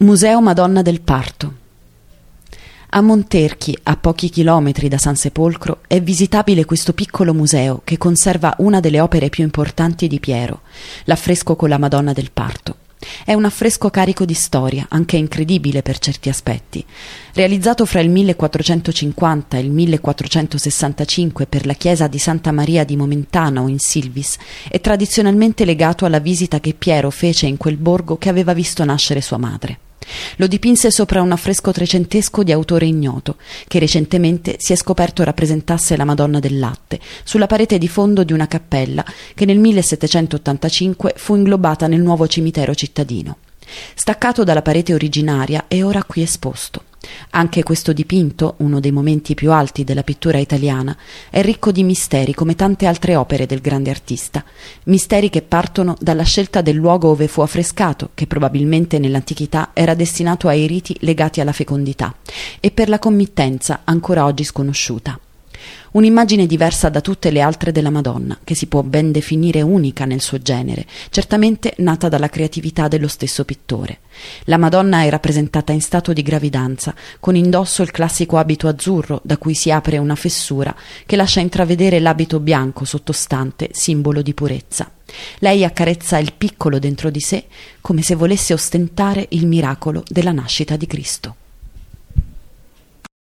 Museo Madonna del Parto. A Monterchi, a pochi chilometri da San Sepolcro, è visitabile questo piccolo museo che conserva una delle opere più importanti di Piero, l'affresco con la Madonna del Parto. È un affresco carico di storia, anche incredibile per certi aspetti. Realizzato fra il 1450 e il 1465 per la chiesa di Santa Maria di Momentano in Silvis, è tradizionalmente legato alla visita che Piero fece in quel borgo che aveva visto nascere sua madre. Lo dipinse sopra un affresco trecentesco di autore ignoto, che recentemente si è scoperto rappresentasse la Madonna del Latte, sulla parete di fondo di una cappella che nel 1785 fu inglobata nel nuovo cimitero cittadino. Staccato dalla parete originaria è ora qui esposto. Anche questo dipinto, uno dei momenti più alti della pittura italiana, è ricco di misteri come tante altre opere del grande artista, misteri che partono dalla scelta del luogo dove fu affrescato, che probabilmente nell'antichità era destinato ai riti legati alla fecondità, e per la committenza ancora oggi sconosciuta. Un'immagine diversa da tutte le altre della Madonna, che si può ben definire unica nel suo genere, certamente nata dalla creatività dello stesso pittore. La Madonna è rappresentata in stato di gravidanza, con indosso il classico abito azzurro da cui si apre una fessura che lascia intravedere l'abito bianco sottostante, simbolo di purezza. Lei accarezza il piccolo dentro di sé come se volesse ostentare il miracolo della nascita di Cristo.